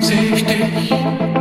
seh ich dich.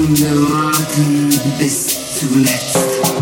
Warten bis zuletzt.